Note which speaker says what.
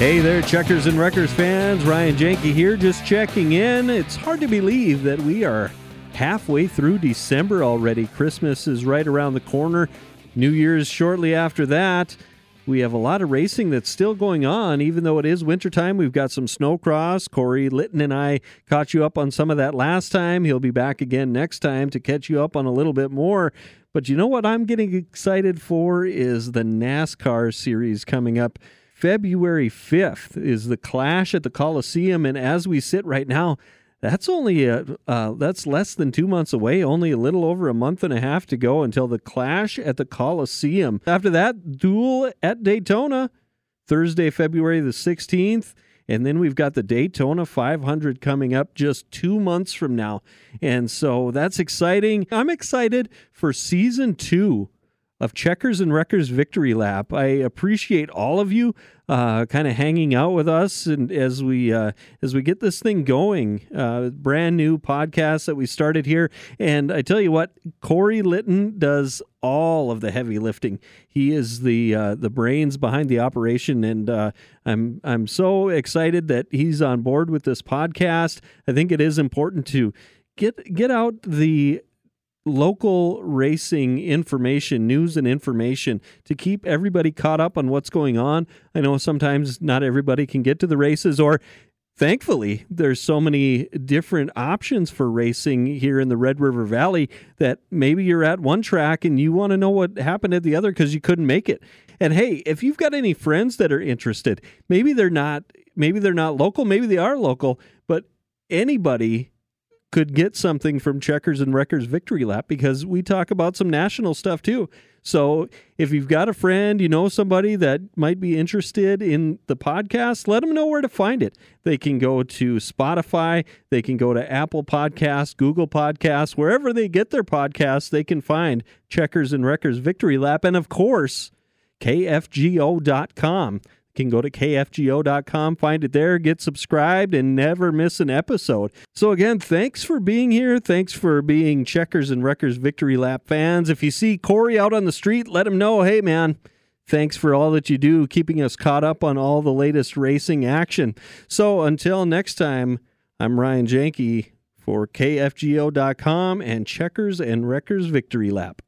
Speaker 1: Hey there, Checkers and Wreckers fans. Ryan Janke here, just checking in. It's hard to believe that we are halfway through December already. Christmas is right around the corner, New Year's shortly after that. We have a lot of racing that's still going on, even though it is wintertime. We've got some snowcross. Corey Litton and I caught you up on some of that last time. He'll be back again next time to catch you up on a little bit more. But you know what I'm getting excited for is the NASCAR series coming up. February 5th is the Clash at the Coliseum, and as we sit right now, that's only a, uh, that's less than two months away. Only a little over a month and a half to go until the Clash at the Coliseum. After that, duel at Daytona, Thursday, February the 16th. And then we've got the Daytona 500 coming up just two months from now. And so that's exciting. I'm excited for season two of Checkers and Wreckers Victory Lap. I appreciate all of you uh, kind of hanging out with us and as we uh, as we get this thing going. Uh, brand new podcast that we started here, and I tell you what, Corey Litton does all of the heavy lifting. He is the uh, the brains behind the operation, and uh, I'm I'm so excited that he's on board with this podcast. I think it is important to get get out the local racing information, news and information to keep everybody caught up on what's going on. I know sometimes not everybody can get to the races or thankfully there's so many different options for racing here in the Red River Valley that maybe you're at one track and you want to know what happened at the other cuz you couldn't make it. And hey, if you've got any friends that are interested, maybe they're not maybe they're not local, maybe they are local, but anybody could get something from Checkers and Wreckers Victory Lap because we talk about some national stuff too. So if you've got a friend, you know somebody that might be interested in the podcast, let them know where to find it. They can go to Spotify, they can go to Apple Podcasts, Google Podcasts, wherever they get their podcasts, they can find Checkers and Wreckers Victory Lap. And of course, KFGO.com can go to kfgo.com, find it there, get subscribed, and never miss an episode. So, again, thanks for being here. Thanks for being Checkers and Wreckers Victory Lap fans. If you see Corey out on the street, let him know, hey, man. Thanks for all that you do, keeping us caught up on all the latest racing action. So until next time, I'm Ryan Janke for KFGO.com and Checkers and Wreckers Victory Lap.